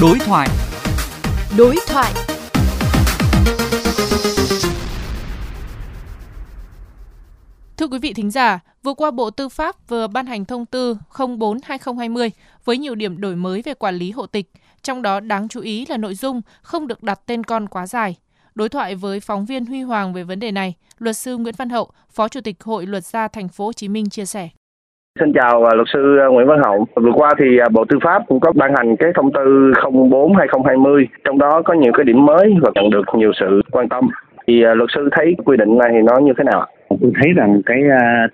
Đối thoại. Đối thoại. Thưa quý vị thính giả, vừa qua Bộ Tư pháp vừa ban hành thông tư 04/2020 với nhiều điểm đổi mới về quản lý hộ tịch, trong đó đáng chú ý là nội dung không được đặt tên con quá dài. Đối thoại với phóng viên Huy Hoàng về vấn đề này, luật sư Nguyễn Văn Hậu, Phó Chủ tịch Hội Luật gia Thành phố Hồ Chí Minh chia sẻ. Xin chào à, luật sư à, Nguyễn Văn Hậu. Vừa qua thì à, Bộ Tư pháp cũng có ban hành cái thông tư 04/2020, trong đó có nhiều cái điểm mới và nhận được nhiều sự quan tâm. Thì luật sư thấy quy định này thì nó như thế nào? Tôi thấy rằng cái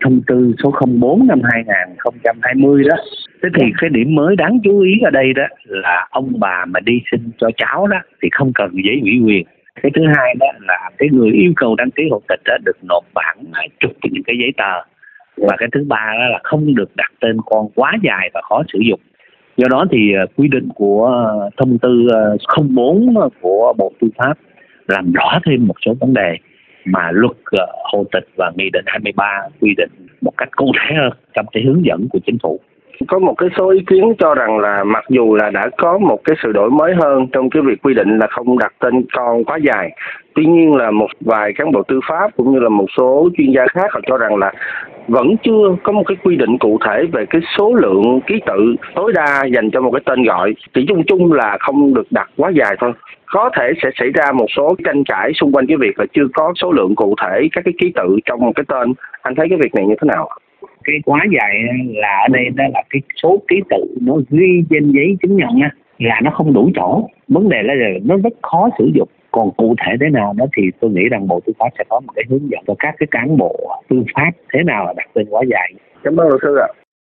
thông tư số 04 năm 2020 đó Thế thì cái điểm mới đáng chú ý ở đây đó là ông bà mà đi xin cho cháu đó thì không cần giấy ủy quyền. Cái thứ hai đó là cái người yêu cầu đăng ký hộ tịch đó được nộp bản chục những cái giấy tờ và cái thứ ba đó là không được đặt tên con quá dài và khó sử dụng. Do đó thì ờ, quy định của ờ, thông tư ờ, 04 của bộ tư pháp làm rõ thêm một số vấn đề mà luật hộ tịch và nghị định 23 quy định một cách cụ thể hơn trong cái hướng dẫn của chính phủ. Có một cái số ý kiến cho rằng là mặc dù là đã có một cái sự đổi mới hơn trong cái việc quy định là không đặt tên con quá dài, tuy nhiên là một vài cán bộ tư pháp cũng như là một số chuyên gia khác họ cho rằng là vẫn chưa có một cái quy định cụ thể về cái số lượng ký tự tối đa dành cho một cái tên gọi. Chỉ chung chung là không được đặt quá dài thôi. Có thể sẽ xảy ra một số tranh cãi xung quanh cái việc là chưa có số lượng cụ thể các cái ký tự trong một cái tên. Anh thấy cái việc này như thế nào? Cái quá dài là ở đây đó là cái số ký tự nó ghi trên giấy chứng nhận nha là nó không đủ chỗ. Vấn đề là nó rất khó sử dụng còn cụ thể thế nào đó thì tôi nghĩ rằng bộ tư pháp sẽ có một cái hướng dẫn cho các cái cán bộ tư pháp thế nào là đặt tên quá dài. Cảm ơn luật sư ạ.